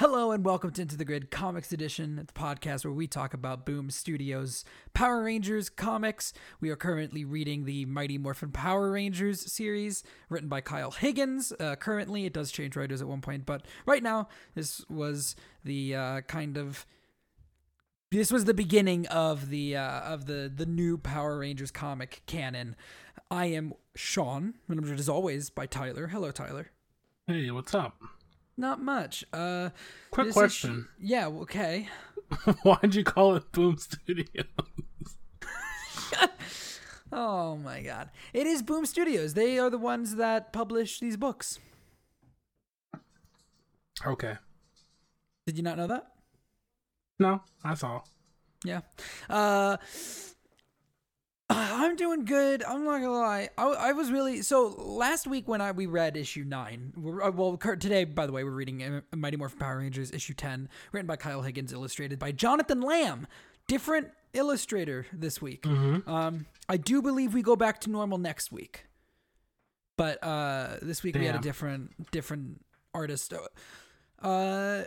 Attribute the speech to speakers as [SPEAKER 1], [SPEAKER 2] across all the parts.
[SPEAKER 1] Hello and welcome to Into the Grid Comics Edition, the podcast where we talk about Boom Studios Power Rangers comics. We are currently reading the Mighty Morphin Power Rangers series, written by Kyle Higgins. Uh, currently, it does change writers at one point, but right now, this was the uh, kind of this was the beginning of the uh, of the the new Power Rangers comic canon. I am Sean, and I'm joined as always by Tyler. Hello, Tyler.
[SPEAKER 2] Hey, what's up?
[SPEAKER 1] Not much. Uh,
[SPEAKER 2] Quick question.
[SPEAKER 1] yeah. Okay.
[SPEAKER 2] Why'd you call it Boom Studios?
[SPEAKER 1] Oh my God! It is Boom Studios. They are the ones that publish these books.
[SPEAKER 2] okay.
[SPEAKER 1] Did you not know that?
[SPEAKER 2] No, that's all.
[SPEAKER 1] Yeah. Uh, I'm doing good. I'm not gonna lie. I, I was really so last week when I we read issue nine. Uh, well, today, by the way, we're reading uh, Mighty Morphin Power Rangers issue ten, written by Kyle Higgins, illustrated by Jonathan Lam. Different illustrator this week. Um, I do believe we go back to normal next week, but uh, this week we had a different different artist. Uh,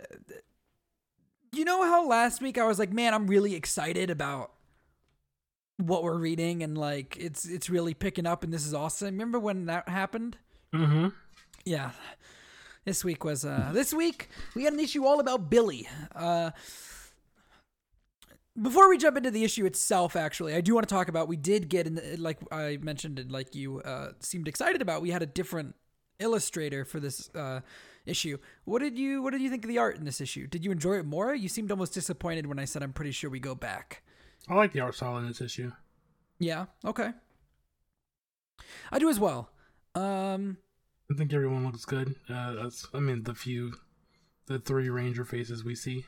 [SPEAKER 1] you know how last week I was like, man, I'm really excited about what we're reading and like it's it's really picking up and this is awesome. Remember when that happened?
[SPEAKER 2] Mm-hmm.
[SPEAKER 1] Yeah. This week was uh this week we had an issue all about Billy. Uh before we jump into the issue itself actually, I do want to talk about we did get in the, like I mentioned and like you uh seemed excited about. We had a different illustrator for this uh issue. What did you what did you think of the art in this issue? Did you enjoy it more? You seemed almost disappointed when I said I'm pretty sure we go back.
[SPEAKER 2] I like the art style in this issue.
[SPEAKER 1] Yeah, okay. I do as well. Um
[SPEAKER 2] I think everyone looks good. Uh, that's, I mean, the few, the three Ranger faces we see.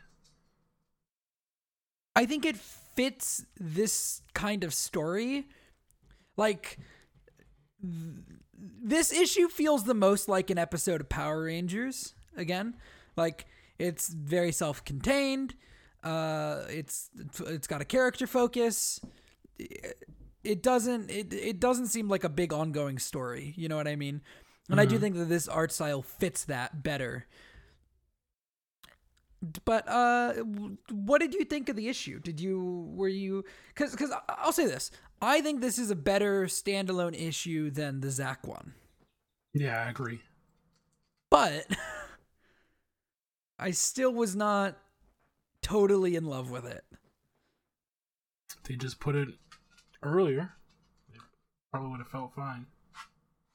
[SPEAKER 1] I think it fits this kind of story. Like th- this issue feels the most like an episode of Power Rangers again. Like it's very self-contained. Uh it's it's got a character focus. It doesn't it it doesn't seem like a big ongoing story, you know what I mean? And I do think that this art style fits that better. But uh what did you think of the issue? Did you were you cuz cuz I'll say this. I think this is a better standalone issue than the Zack one.
[SPEAKER 2] Yeah, I agree.
[SPEAKER 1] But I still was not totally in love with it.
[SPEAKER 2] They just put it earlier. It probably would have felt fine.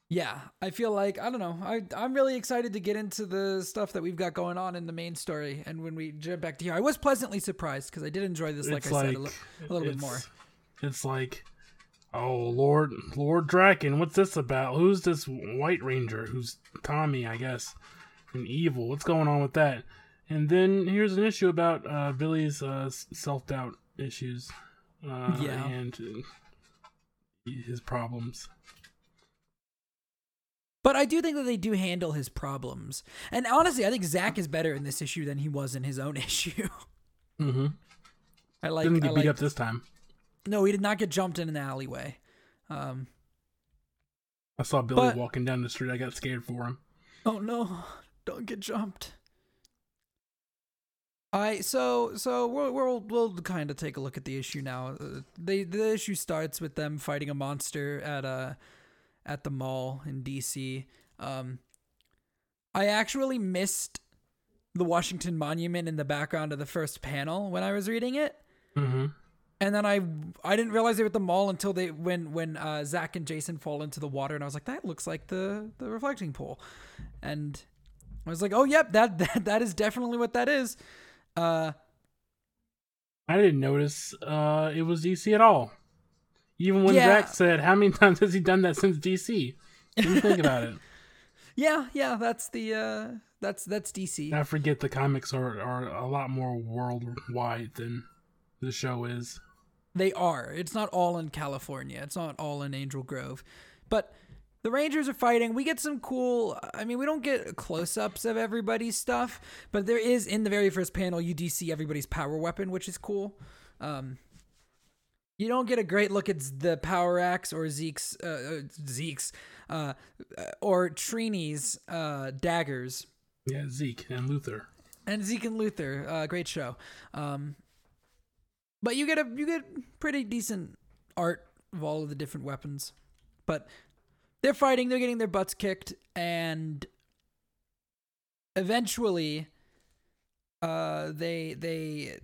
[SPEAKER 1] Yeah, I feel like I don't know. I I'm really excited to get into the stuff that we've got going on in the main story. And when we jump back to here, I was pleasantly surprised because I did enjoy this, like
[SPEAKER 2] it's
[SPEAKER 1] I
[SPEAKER 2] like
[SPEAKER 1] said, a, li- a little bit more.
[SPEAKER 2] It's like, oh Lord, Lord Drakkon, what's this about? Who's this White Ranger? Who's Tommy? I guess, and evil. What's going on with that? And then here's an issue about uh, Billy's uh, self doubt issues, uh,
[SPEAKER 1] Yeah.
[SPEAKER 2] and uh, his problems.
[SPEAKER 1] But I do think that they do handle his problems. And honestly, I think Zack is better in this issue than he was in his own issue.
[SPEAKER 2] Mm-hmm.
[SPEAKER 1] I like.
[SPEAKER 2] Didn't
[SPEAKER 1] I
[SPEAKER 2] get beat
[SPEAKER 1] like
[SPEAKER 2] up this time.
[SPEAKER 1] no, he did not get jumped in an alleyway. Um.
[SPEAKER 2] I saw Billy
[SPEAKER 1] But-
[SPEAKER 2] walking down the street. I got scared for him.
[SPEAKER 1] Oh no! Don't get jumped. I so so we'll we'll, we'll kind of take a look at the issue now. Uh, they the issue starts with them fighting a monster at a at the mall in DC. Um, I actually missed the Washington Monument in the background of the first panel when I was reading it.
[SPEAKER 2] Mm-hmm.
[SPEAKER 1] And then I I didn't realize they were at the mall until they when when uh, Zack and Jason fall into the water, and I was like, that looks like the the reflecting pool, and I was like, oh yep, that that that is definitely what that is. Uh,
[SPEAKER 2] I didn't notice uh, it was DC at all. Even when
[SPEAKER 1] Yeah.
[SPEAKER 2] Zack said, "How many times has he done that since DC?" Didn't think about it.
[SPEAKER 1] yeah, yeah, that's the uh, that's that's DC.
[SPEAKER 2] I forget the comics are, are a lot more worldwide than the show is.
[SPEAKER 1] They are. It's not all in California. It's not all in Angel Grove. But the Rangers are fighting. We get some cool I mean, we don't get close-ups of everybody's stuff, but there is in the very first panel you do see everybody's power weapon, which is cool. Um you don't get a great look at the Power Axe or Zeke's uh, uh, Zeke's uh, uh, or Trini's uh, daggers.
[SPEAKER 2] Yeah, Zeke and Luther.
[SPEAKER 1] and Zeke and Luther, uh, great show. Um, but you get a you get pretty decent art of all of the different weapons. But they're fighting, they're getting their butts kicked, and eventually, uh, they they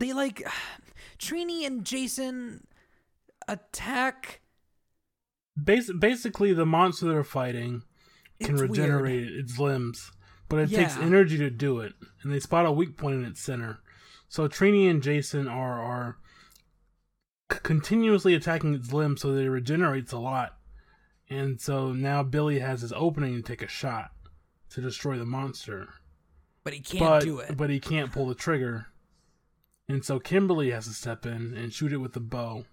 [SPEAKER 1] they like Trini and Jason attack.
[SPEAKER 2] Bas- basically, the monster they're fighting can
[SPEAKER 1] It's
[SPEAKER 2] regenerate
[SPEAKER 1] weird.
[SPEAKER 2] its limbs, but it takes energy to do it, and they spot a weak point in its center. So Trini and Jason are are continuously attacking its limbs, so that it regenerates a lot. And so now Billy has his opening to take a shot to destroy the monster,
[SPEAKER 1] But he can't
[SPEAKER 2] but
[SPEAKER 1] do it.
[SPEAKER 2] but he can't pull the trigger. And so Kimberly has to step in and shoot it with the bow.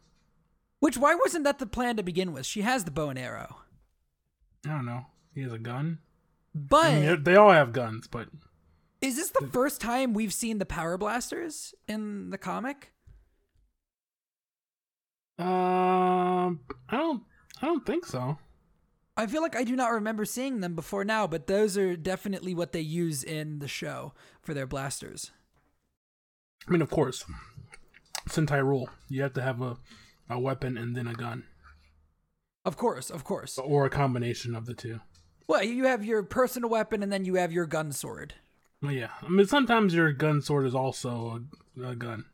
[SPEAKER 1] Which why wasn't that the plan to begin with? She has the bow and arrow.
[SPEAKER 2] I don't know. He has a gun.
[SPEAKER 1] But
[SPEAKER 2] I mean, they all have guns, but
[SPEAKER 1] is this the first time we've seen the power blasters in the comic?
[SPEAKER 2] Um, I don't, I don't think so.
[SPEAKER 1] I feel like I do not remember seeing them before now, but those are definitely what they use in the show for their blasters.
[SPEAKER 2] I mean, of course, Sentai rule: you have to have a, a weapon and then a gun,
[SPEAKER 1] Of course, of course.
[SPEAKER 2] or a combination of the two.
[SPEAKER 1] Well, you have your personal weapon and then you have your gun sword.
[SPEAKER 2] Well, yeah. I mean, sometimes your gun sword is also a, a gun.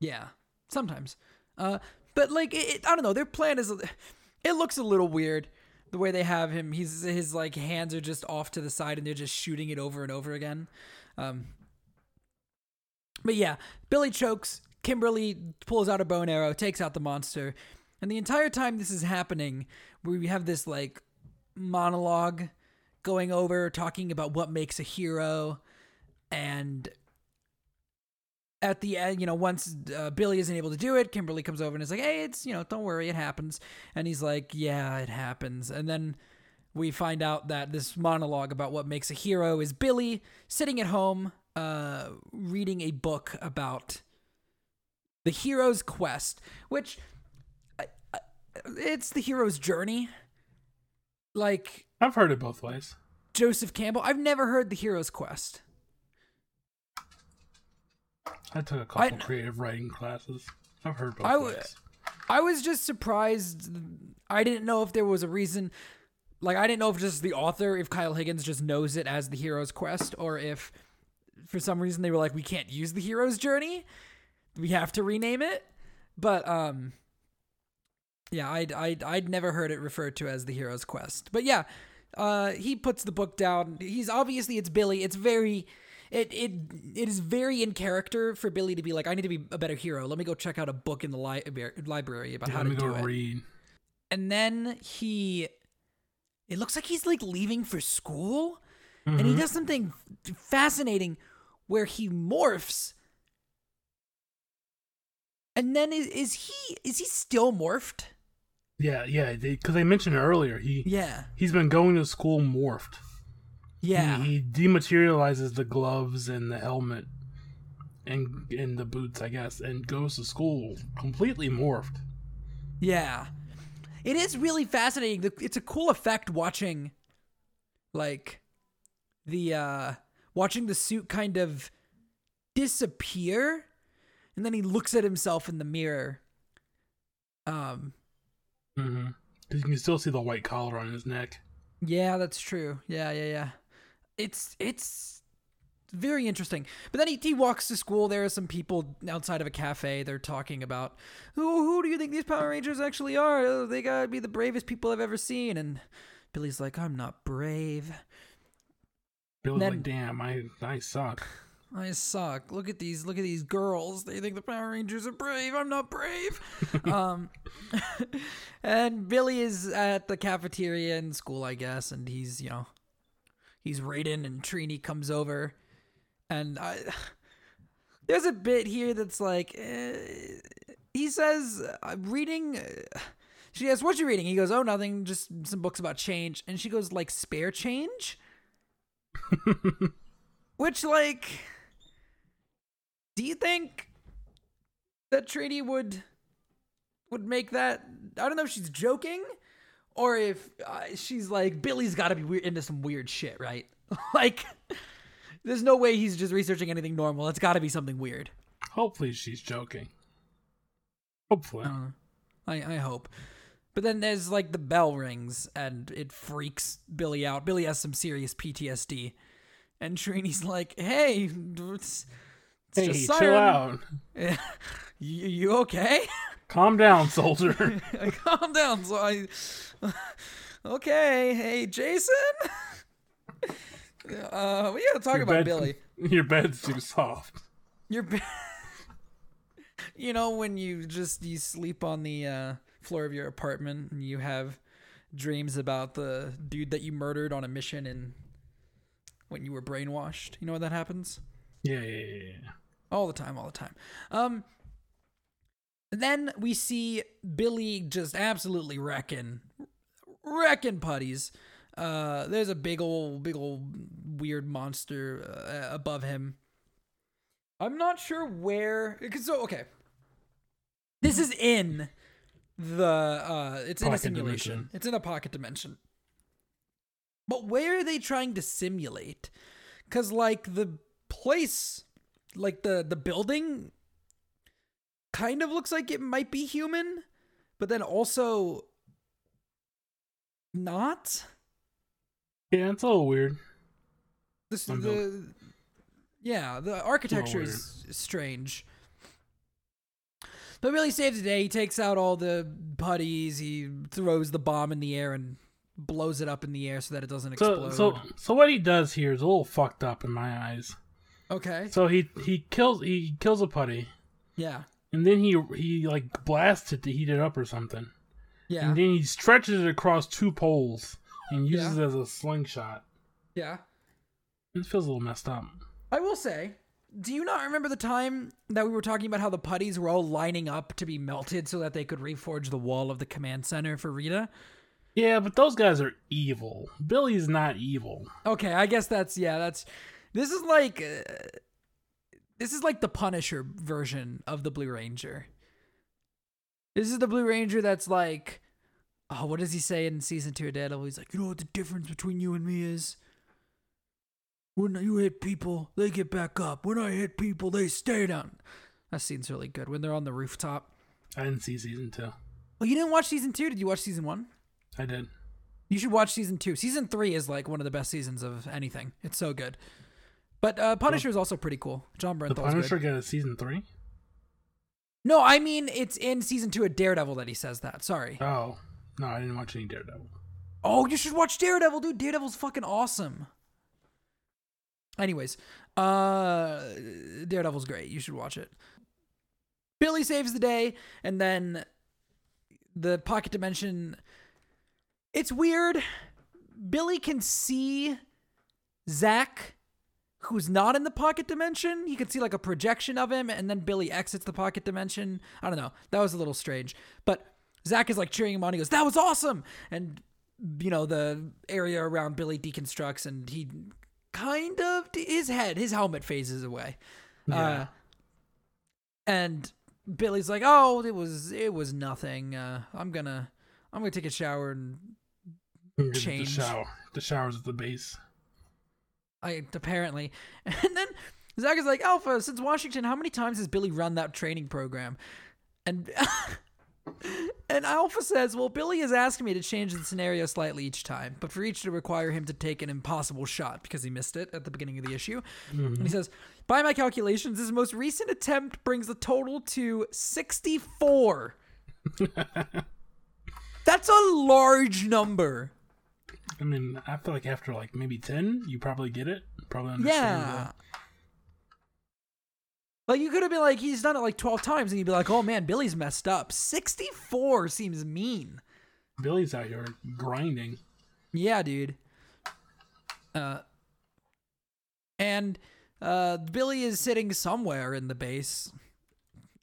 [SPEAKER 1] Yeah, sometimes. Uh, but like, it, it- I don't know. Their plan is, it looks a little weird. The way they have him, he's his like hands are just off to the side, and they're just shooting it over and over again. Um, but yeah, Billy chokes. Kimberly pulls out a bow and arrow, takes out the monster, and the entire time this is happening, we have this like monologue going over talking about what makes a hero, and at the end, you know, once uh, Billy isn't able to do it, Kimberly comes over and is like, "Hey, it's you know, don't worry, it happens." And he's like, "Yeah, it happens." And then we find out that this monologue about what makes a hero is Billy sitting at home, uh, reading a book about the hero's quest, which I, I, it's the hero's journey. Like
[SPEAKER 2] I've heard it both ways.
[SPEAKER 1] Joseph Campbell, I've never heard the hero's quest.
[SPEAKER 2] I took a couple
[SPEAKER 1] I-
[SPEAKER 2] creative writing classes. I've heard both
[SPEAKER 1] I w-. I was just surprised. I didn't know if there was a reason. Like, I didn't know if just the author, if Kyle Higgins just knows it as the hero's quest, or if for some reason they were like, we can't use the hero's journey. We have to rename it. But, um, yeah, I'd, I'd, I'd never heard it referred to as the hero's quest. But yeah, uh, he puts the book down. He's obviously, it's Billy. It's very. It, it it is very in character for Billy to be like, I need to be a better hero. Let me go check out a book in the li- library about
[SPEAKER 2] Yeah,
[SPEAKER 1] how
[SPEAKER 2] let
[SPEAKER 1] to
[SPEAKER 2] me
[SPEAKER 1] do it.
[SPEAKER 2] read.
[SPEAKER 1] And then he, it looks like he's like leaving for school, and he
[SPEAKER 2] Mhm.
[SPEAKER 1] does something fascinating where he morphs. And then is is he is he still morphed?
[SPEAKER 2] Yeah, yeah, because I mentioned earlier. He
[SPEAKER 1] Yeah,
[SPEAKER 2] he's been going to school morphed.
[SPEAKER 1] Yeah,
[SPEAKER 2] He, he dematerializes the gloves and the helmet and and the boots, I guess, and goes to school completely morphed.
[SPEAKER 1] yeah. It is really fascinating. It's a cool effect watching, like, the uh watching the suit kind of disappear, and then he looks at himself in the mirror. Um,
[SPEAKER 2] Mm-hmm. You can still see the white collar on his neck.
[SPEAKER 1] Yeah, that's true. Yeah, yeah, yeah. It's it's very interesting. But then he, he walks to school. There are some people outside of a cafe. They're talking about who who do you think these Power Rangers actually are? Oh, they gotta be the bravest people I've ever seen. And Billy's like, I'm not brave.
[SPEAKER 2] Bill's
[SPEAKER 1] Then-
[SPEAKER 2] like, "Damn, I I suck."
[SPEAKER 1] I suck. Look at these. Look at these girls. They think the Power Rangers are brave. I'm not brave. um, and Billy is at the cafeteria in school, I guess, and he's you know, he's Raiden, and Trini comes over, and I. There's a bit here that's like, eh, he says, "I'm reading." uh," She asks, "What you reading?" He goes, "Oh, nothing. Just some books about change." And she goes, "Like spare change." Which, like, do you think that Trini would would make that? I don't know if she's joking or if uh, she's like Billy's got to be weird, into some weird shit, right? like, there's no way he's just researching anything normal. It's got to be something weird.
[SPEAKER 2] Hopefully, she's joking. Hopefully.
[SPEAKER 1] I. I, I hope. But then there's like the bell rings and it freaks Billy out. Billy has some serious PTSD. And Trini's like, hey, it's, it's
[SPEAKER 2] hey,
[SPEAKER 1] just
[SPEAKER 2] chill out.
[SPEAKER 1] you, you okay?
[SPEAKER 2] Calm down, soldier.
[SPEAKER 1] Calm down. So I, okay. Hey, Jason. Uh, we gotta talk
[SPEAKER 2] Your
[SPEAKER 1] about
[SPEAKER 2] bed-
[SPEAKER 1] Billy.
[SPEAKER 2] Your bed's too soft.
[SPEAKER 1] Your, be- you know when you just you sleep on the uh, floor of your apartment and you have dreams about the dude that you murdered on a mission and when you were brainwashed. You know when that happens?
[SPEAKER 2] Yeah, yeah, yeah. yeah.
[SPEAKER 1] all the time all the time um then we see billy just absolutely wrecking wrecking putties. Uh there's a big old big old weird monster uh, above him. I'm not sure where so okay. This is in the uh it's in a simulation.
[SPEAKER 2] dimension.
[SPEAKER 1] it's in a pocket dimension. But where are they trying to simulate? Because like the place like the the building kind of looks like it might be human but then also not?
[SPEAKER 2] Yeah, it's a little weird.
[SPEAKER 1] this
[SPEAKER 2] I'm
[SPEAKER 1] the yeah the architecture is strange. But really saves the day. He takes out all the putties. He throws the bomb in the air and blows it up in the air so that it doesn't explode.
[SPEAKER 2] So, so, so what he does here is a little fucked up in my eyes.
[SPEAKER 1] okay.
[SPEAKER 2] So he he kills he kills a putty,
[SPEAKER 1] yeah
[SPEAKER 2] and then he he like blasts it to heat it up or something,
[SPEAKER 1] yeah
[SPEAKER 2] and then he stretches it across two poles and uses
[SPEAKER 1] Yeah.
[SPEAKER 2] it as a slingshot.
[SPEAKER 1] yeah
[SPEAKER 2] It feels a little messed up.
[SPEAKER 1] I will say, do you not remember the time that we were talking about how the putties were all lining up to be melted so that they could reforge the wall of the command center for Rita?
[SPEAKER 2] Yeah, but those guys are evil. Billy's not evil.
[SPEAKER 1] Okay, I guess that's yeah, that's this is like uh, this is like the Punisher version of the Blue Ranger. This is the Blue Ranger that's like oh, what does he say in season 2 of Daredevil? He's like, "You know what the difference between you and me is? When you hit people, they get back up. When I hit people, they stay down." That scene's really good when they're on the rooftop.
[SPEAKER 2] I didn't see season two.
[SPEAKER 1] Oh, you didn't watch season 2? Did you watch season 1?
[SPEAKER 2] I did.
[SPEAKER 1] You should watch season two. Season three is like one of the best seasons of anything. It's so good. But uh, Punisher is also pretty cool. Jon
[SPEAKER 2] Bernthal.
[SPEAKER 1] The
[SPEAKER 2] Punisher get a season three.
[SPEAKER 1] No, I mean it's in season two of Daredevil that he says that. Sorry.
[SPEAKER 2] Oh no, I didn't watch any Daredevil.
[SPEAKER 1] Oh, you should watch Daredevil, dude. Daredevil's fucking awesome. Anyways, uh, Daredevil's great. You should watch it. Billy saves the day, and then the pocket dimension. It's weird. Billy can see Zack, who's not in the pocket dimension. He can see like a projection of him, and then Billy exits the pocket dimension. I don't know. That was a little strange. But Zack is like cheering him on. He goes, "That was awesome!" And you know the area around Billy deconstructs, and he kind of his head, his helmet phases away.
[SPEAKER 2] Yeah.
[SPEAKER 1] Uh, and Billy's like, "Oh, it was it was nothing. Uh, I'm gonna I'm gonna take a shower and
[SPEAKER 2] The
[SPEAKER 1] change.
[SPEAKER 2] shower. The shower's at the base.
[SPEAKER 1] I apparently." And then Zack is like, "Alpha, since Washington, how many times has Billy run that training program?" And and Alpha says, "Well, Billy is asking me to change the scenario slightly each time, but for each to require him to take an impossible shot because he missed it at the beginning of the issue." And he says, "By my calculations, this most recent attempt brings the total to 64." That's a large number.
[SPEAKER 2] I mean, I feel like after like maybe ten, you probably get it. Probably understand.
[SPEAKER 1] Yeah. Like you could have been like he's done it like 12 times and you'd be like, "Oh man, Billy's messed up." 64 seems mean.
[SPEAKER 2] Billy's out here grinding.
[SPEAKER 1] Yeah, dude. Uh and uh Billy is sitting somewhere in the base.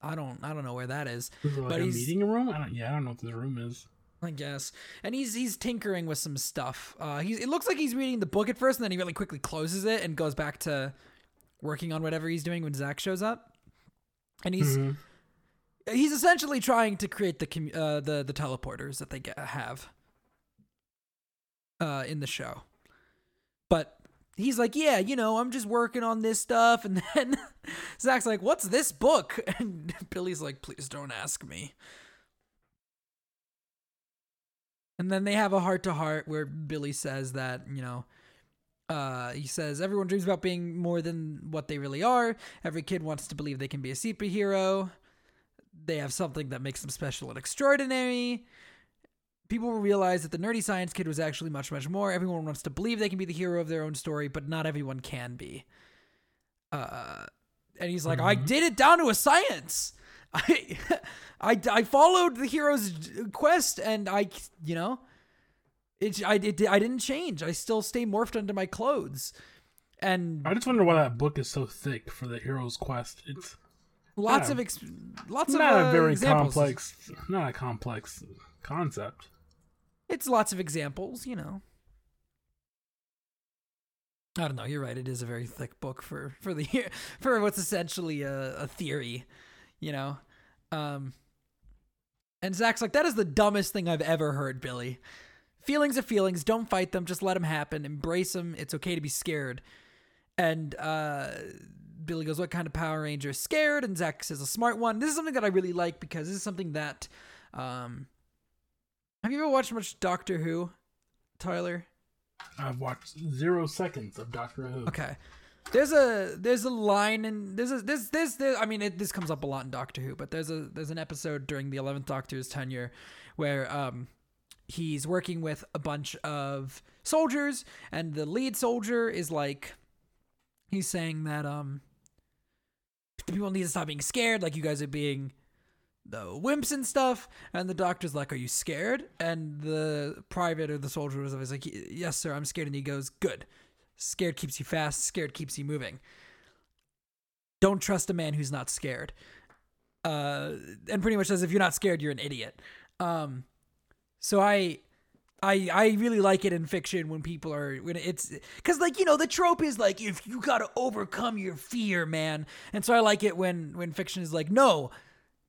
[SPEAKER 1] I don't I don't know where that is.
[SPEAKER 2] Is it like
[SPEAKER 1] But
[SPEAKER 2] a
[SPEAKER 1] he's-
[SPEAKER 2] meeting room? I don't. Yeah, I don't know what this room is.
[SPEAKER 1] I guess. And he's he's tinkering with some stuff. Uh he's it looks like he's reading the book at first and then he really quickly closes it and goes back to working on whatever he's doing when Zack shows up. And he's
[SPEAKER 2] Mhm.
[SPEAKER 1] he's essentially trying to create the uh, the the teleporters that they get, have uh, in the show. But he's like, yeah, you know, I'm just working on this stuff, and then Zack's like, what's this book? And Billy's like, please don't ask me. And then they have a heart to heart where Billy says that, you know, uh, he says, everyone dreams about being more than what they really are. Every kid wants to believe they can be a superhero. They have something that makes them special and extraordinary. People will realize that the nerdy science kid was actually much, much more. Everyone wants to believe they can be the hero of their own story, but not everyone can be. Uh, and he's like, I did it down to a science. I, I, I followed the hero's quest, and I, you know, it, I, it, I didn't change. I still stay morphed under my clothes, and
[SPEAKER 2] I just wonder why that book is so thick for the hero's quest. It's
[SPEAKER 1] lots
[SPEAKER 2] Yeah.
[SPEAKER 1] of ex- lots
[SPEAKER 2] not
[SPEAKER 1] of uh,
[SPEAKER 2] a very
[SPEAKER 1] examples.
[SPEAKER 2] complex, not a complex concept.
[SPEAKER 1] It's lots of examples, you know. I don't know. You're right. It is a very thick book for for the for what's essentially a, a theory, you know. Um, and Zack's like, that is the dumbest thing I've ever heard, Billy. Feelings are feelings. Don't fight them. Just let them happen. Embrace them. It's okay to be scared. And uh, Billy goes, "What kind of Power Ranger is scared?" And Zack says, "A smart one." This is something that I really like because this is something that. Um, have you ever watched much Doctor Who, Tyler?
[SPEAKER 2] I've watched zero seconds of Doctor Who.
[SPEAKER 1] Okay. There's a there's a line and there's a this this there I mean it, this comes up a lot in Doctor Who, but there's a there's an episode during the 11th Doctor's tenure where um he's working with a bunch of soldiers and the lead soldier is like he's saying that um the people need to stop being scared like you guys are being the wimps and stuff. And the doctor's like are you scared? And the private or the soldier was always like yes sir i'm scared. And he goes good scared keeps you fast scared keeps you moving. Don't trust a man who's not scared. Uh and pretty much says if you're not scared you're an idiot. Um so i I, I really like it in fiction when people are when it's because like you know the trope is like if you gotta overcome your fear man. And so I like it when when fiction is like no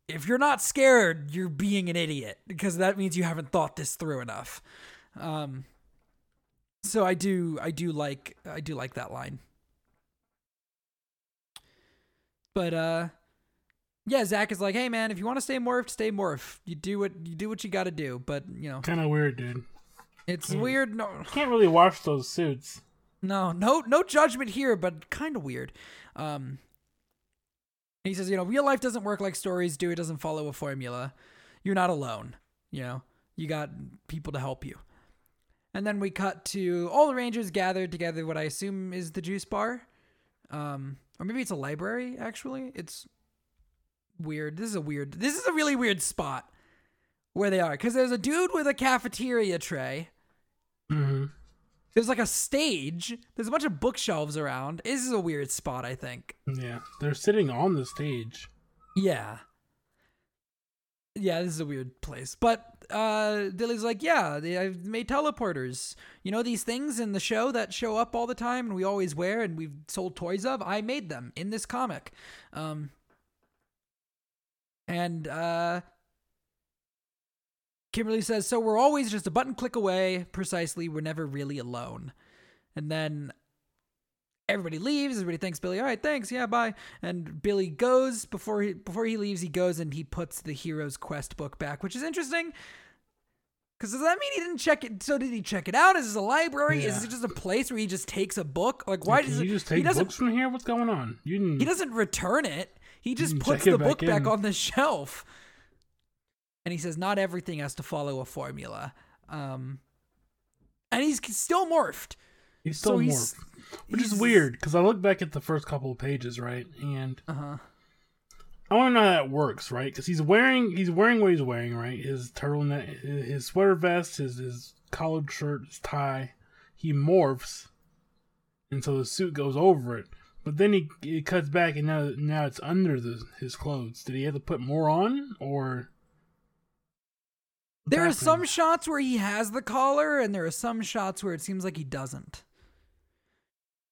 [SPEAKER 1] if you're not scared you're being an idiot because that means you haven't thought this through enough. Um so I do I do like I do like that line but uh yeah Zack is like hey man if you want to stay morphed stay morph you do what you do what you got to do but you know
[SPEAKER 2] Kind of weird, dude.
[SPEAKER 1] it's
[SPEAKER 2] Mm.
[SPEAKER 1] weird no
[SPEAKER 2] Can't really wash those suits.
[SPEAKER 1] no, no, no judgment here, but kind of weird. Um, he says, you know, real life doesn't work like stories do. It doesn't follow a formula. You're not alone. You know, you got people to help you. And then we cut to all the Rangers gathered together. What I assume is the juice bar, um, or maybe it's a library. Actually, it's weird. This is a weird. This is a really weird spot where they are because there's a dude with a cafeteria tray.
[SPEAKER 2] hmm
[SPEAKER 1] There's like a stage. There's a bunch of bookshelves around. This is a weird spot, I think.
[SPEAKER 2] Yeah, they're sitting on the stage.
[SPEAKER 1] Yeah. Yeah, this is a weird place. But uh Billy's like, yeah, they, I've made teleporters. You know these things in the show that show up all the time and we always wear and we've sold toys of? I made them in this comic. Um and uh Kimberly says, so we're always just a button click away. Precisely, we're never really alone. And then everybody leaves. Everybody thanks Billy. All right, thanks. Yeah, bye. And Billy goes before he before he leaves. He goes and he puts the hero's quest book back, which is interesting. Because does that mean he didn't check it? So did he check it out? Is this a library? Is it just a place where he just takes a book? Like why does it,
[SPEAKER 2] just
[SPEAKER 1] he
[SPEAKER 2] take
[SPEAKER 1] doesn't
[SPEAKER 2] books from here? What's going on? You didn't.
[SPEAKER 1] he doesn't return it. He just puts the
[SPEAKER 2] back
[SPEAKER 1] book back on the shelf. And he says, not everything has to follow a formula. Um, and he's still morphed.
[SPEAKER 2] He's still
[SPEAKER 1] so
[SPEAKER 2] more,
[SPEAKER 1] he's-
[SPEAKER 2] which is weird because I look back at the first couple of pages, right, and
[SPEAKER 1] Uh huh.
[SPEAKER 2] I want to know how that works, right? Because he's wearing he's wearing what he's wearing, right? His turtleneck, his his sweater vest, his his collared shirt, his tie. He morphs, and so the suit goes over it. But then he it cuts back, and now now it's under the his clothes. Did he have to put more on, or
[SPEAKER 1] There are some shots where he has the collar, and there are some shots where it seems like he doesn't.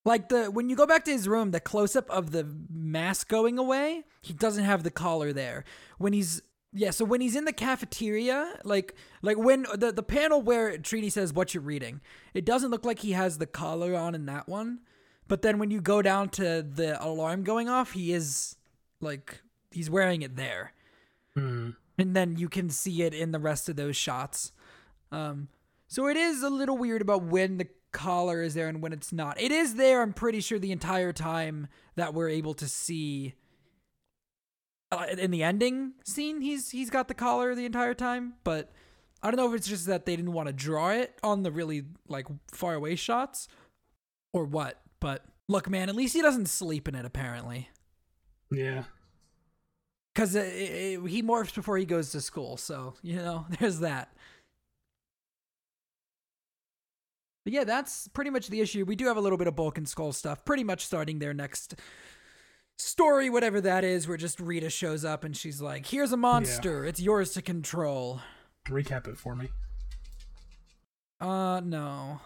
[SPEAKER 1] Like the when you go back to his room, the close up of the mask going away, he doesn't have the collar there. When he's Yeah, so when he's in the cafeteria, like like when the the panel where Trini says what you're reading, it doesn't look like he has the collar on in that one. But then when you go down to the alarm going off, he is like he's wearing it there.
[SPEAKER 2] Hmm.
[SPEAKER 1] And then you can see it in the rest of those shots. Um so it is a little weird about when the collar is there and when it's not. It is there, I'm pretty sure the entire time that we're able to see uh, in the ending scene he's he's got the collar the entire time but i don't know if it's just that they didn't want to draw it on the really like far away shots or what but look man at least he doesn't sleep in it apparently
[SPEAKER 2] Yeah.
[SPEAKER 1] because he morphs before he goes to school so you know there's that but yeah that's pretty much the issue we do have a little bit of bulk and skull stuff pretty much starting their next story, whatever that is, where just Rita shows up and she's like, "Here's a monster. It's yours to control."
[SPEAKER 2] Recap it for me.
[SPEAKER 1] Uh, no.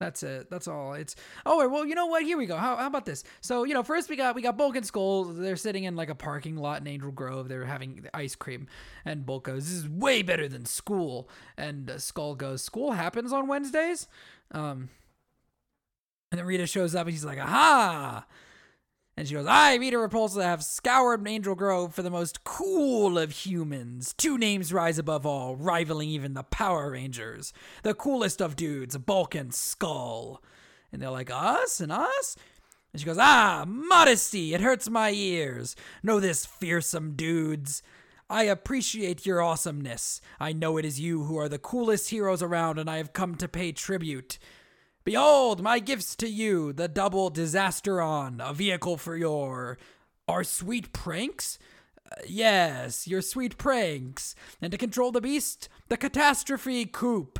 [SPEAKER 1] That's it. That's all. It's oh well. You know what? Here we go. How, how about this? So you know, first we got we got Bulk and Skull. They're sitting in like a parking lot in Angel Grove. They're having ice cream, and Bulk goes, "This is way better than school." And uh, Skull goes, "School happens on Wednesdays." Um, and then Rita shows up and he's like, "Aha!" And she goes, I, Rita Repulsa, have scoured Angel Grove for the most cool of humans. Two names rise above all, rivaling even the Power Rangers. The coolest of dudes, Bulk and Skull. And they're like, Us and us? And she goes, Ah, modesty, it hurts my ears. Know this, fearsome dudes. I appreciate your awesomeness. I know it is you who are the coolest heroes around, and I have come to pay tribute. Behold, my gifts to you, the double Disasteron, a vehicle for your. Our sweet pranks? Uh, yes, your sweet pranks. And to control the beast, the Catastrophe Coupe.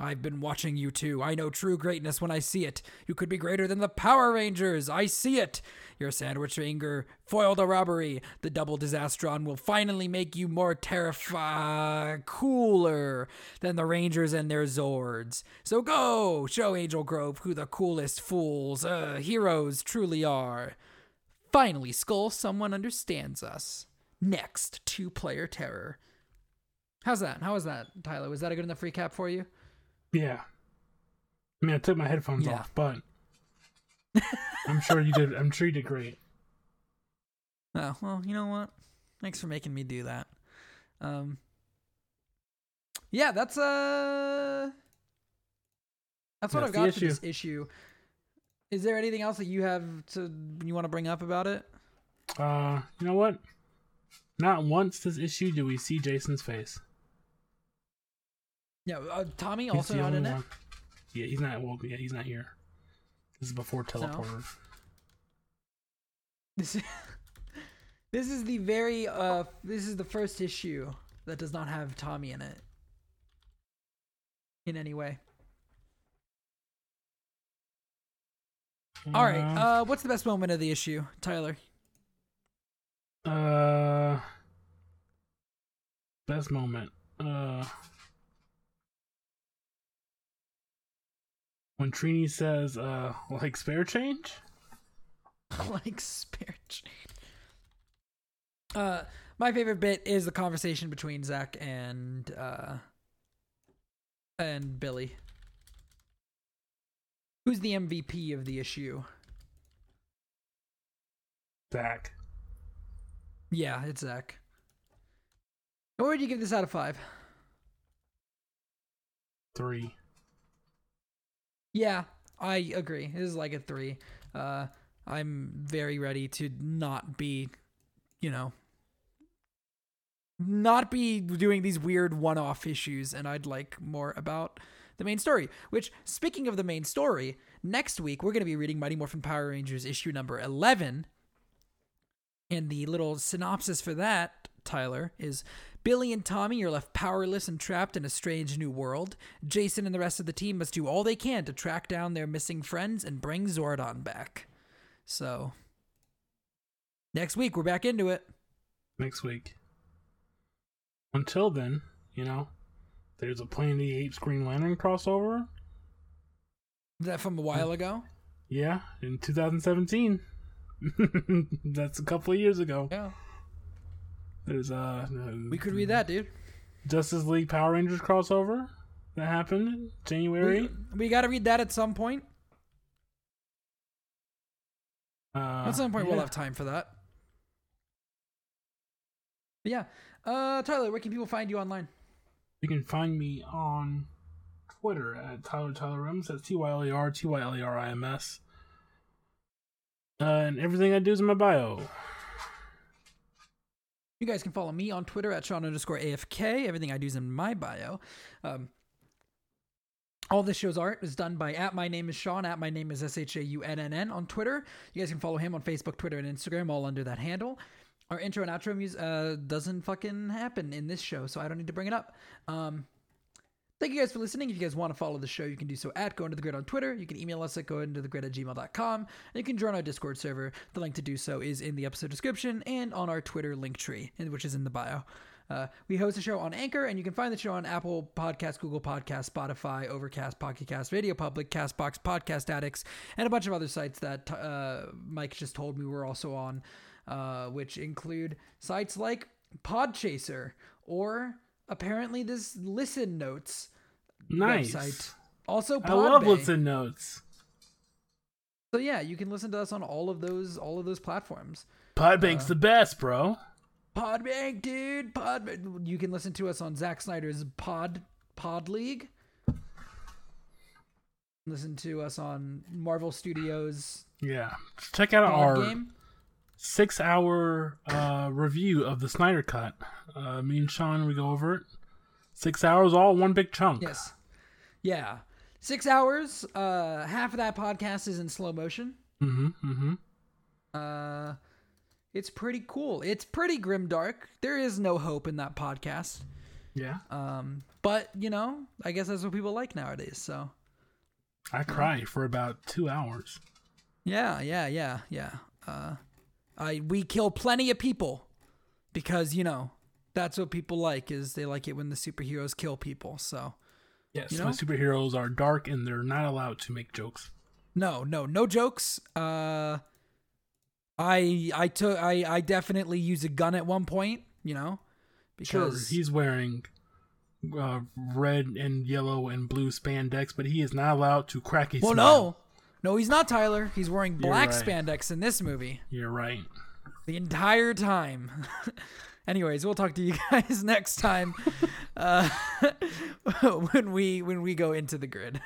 [SPEAKER 1] I've been watching you two. I know true greatness when I see it. You could be greater than the Power Rangers. I see it. Your sandwich anger foiled a robbery. The double Disastron will finally make you more terrified, cooler than the Rangers and their Zords. So go, show Angel Grove who the coolest fools, uh, heroes truly are. Finally, Skull, someone understands us. Next, two player terror. How's that? How was that, Tyler? Was that a good enough recap for you?
[SPEAKER 2] Yeah. I mean, I took my headphones
[SPEAKER 1] Yeah.
[SPEAKER 2] off, but I'm sure you did. I'm sure you did great.
[SPEAKER 1] Oh, well, you know what? Thanks for making me do that. Um Yeah, that's uh That's what
[SPEAKER 2] That's
[SPEAKER 1] I've got for this issue. Is there anything else that you have to you want to bring up about it?
[SPEAKER 2] Uh, you know what? Not once this issue do we see Jason's face.
[SPEAKER 1] Yeah, uh, Tommy
[SPEAKER 2] He's
[SPEAKER 1] also not in it.
[SPEAKER 2] Yeah, he's not. Well, yeah, he's not here. This is before teleporter.
[SPEAKER 1] This is, this is the very uh this is the first issue that does not have Tommy in it in any way. All right. Uh what's the best moment of the issue, Tyler?
[SPEAKER 2] Uh, best moment. Uh, when Trini says, "Uh, like spare change."
[SPEAKER 1] like spare change. Uh my favorite bit is the conversation between Zack and uh and Billy. Who's the MVP of the issue?
[SPEAKER 2] Zack.
[SPEAKER 1] Yeah, it's Zack. What would you give this out of five?
[SPEAKER 2] Three.
[SPEAKER 1] Yeah, I agree. Is like a three. Uh, I'm very ready to not be, you know, not be doing these weird one-off issues, and I'd like more about the main story. Which, speaking of the main story, next week we're going to be reading Mighty Morphin Power Rangers issue number eleven, and the little synopsis for that, Tyler, is Billy and Tommy are left powerless and trapped in a strange new world. Jason and the rest of the team must do all they can to track down their missing friends and bring Zordon back. So, next week we're back into it.
[SPEAKER 2] next week. Until then, you know, there's a Planet the Apes Green Lantern crossover.
[SPEAKER 1] Is that from a while ago?
[SPEAKER 2] Yeah, in 2017. That's a couple of years ago.
[SPEAKER 1] Yeah.
[SPEAKER 2] There's uh,
[SPEAKER 1] We could read that, dude.
[SPEAKER 2] Justice League Power Rangers crossover that happened January.
[SPEAKER 1] We, we got to read that at some point.
[SPEAKER 2] Uh,
[SPEAKER 1] At some point, we'll have time for that. But yeah, uh, Tyler, where can people find you online?
[SPEAKER 2] You can find me on Twitter at Tyler Tyler Rims. That's T Y L E R T Y L E R I M S. Uh, and everything I do is in my bio.
[SPEAKER 1] You guys can follow me on Twitter at Sean underscore AFK. Everything I do is in my bio. Um, all this show's art is done by at my name is Sean, at my name is S H A U N N N on Twitter. You guys can follow him on Facebook, Twitter, and Instagram, all under that handle. Our intro and outro music uh, doesn't fucking happen in this show, so I don't need to bring it up. Um, Thank you guys for listening. If you guys want to follow the show, you can do so at Go Into The Grid on Twitter. You can email us at gointothe at gmail.com. And you can join our Discord server. The link to do so is in the episode description and on our Twitter link tree, which is in the bio. Uh, we host a show on Anchor, and you can find the show on Apple Podcasts, Google Podcasts, Spotify, Overcast, Pocket Cast, Radio Public, Castbox, Podcast Addicts, and a bunch of other sites that uh, Mike just told me we're also on, uh, which include sites like Podchaser or apparently this Listen Notes
[SPEAKER 2] Nice.
[SPEAKER 1] website. Also,
[SPEAKER 2] I love
[SPEAKER 1] Podbay.
[SPEAKER 2] listen notes.
[SPEAKER 1] So yeah, you can listen to us on all of those all of those platforms.
[SPEAKER 2] Podbay's uh, the best, bro.
[SPEAKER 1] Podbank, dude. Pod. You can listen to us on Zack Snyder's Pod Pod League. Listen to us on Marvel Studios
[SPEAKER 2] Yeah. Check out
[SPEAKER 1] Pod
[SPEAKER 2] our
[SPEAKER 1] Game.
[SPEAKER 2] Six hour uh, review of the Snyder Cut. Uh, me and Sean, we go over it. Six hours, all one big chunk.
[SPEAKER 1] Yes. Yeah. Six hours. Uh, half of that podcast is in slow motion.
[SPEAKER 2] Mm-hmm. Mm-hmm.
[SPEAKER 1] Uh, it's pretty cool. It's pretty grim dark. There is no hope in that podcast.
[SPEAKER 2] Yeah.
[SPEAKER 1] Um, but you know, I guess that's what people like nowadays. So
[SPEAKER 2] I cry for about two hours.
[SPEAKER 1] yeah, yeah, yeah, yeah. Uh, I we kill plenty of people because you know that's what people like is they like it when the superheroes kill people. So
[SPEAKER 2] Yes.
[SPEAKER 1] You
[SPEAKER 2] My
[SPEAKER 1] know?
[SPEAKER 2] superheroes are dark and they're not allowed to make jokes.
[SPEAKER 1] no, no, no jokes. Uh, I I took I I definitely use a gun at one point. You know,
[SPEAKER 2] Sure,
[SPEAKER 1] because
[SPEAKER 2] he's wearing uh, red and yellow and blue spandex, but he is not allowed to crack a
[SPEAKER 1] well,
[SPEAKER 2] smile.
[SPEAKER 1] no, no, he's not Tyler. He's wearing black
[SPEAKER 2] right.
[SPEAKER 1] spandex in this movie.
[SPEAKER 2] You're right.
[SPEAKER 1] the entire time. Anyways, we'll talk to you guys next time uh, when we when we go into the grid.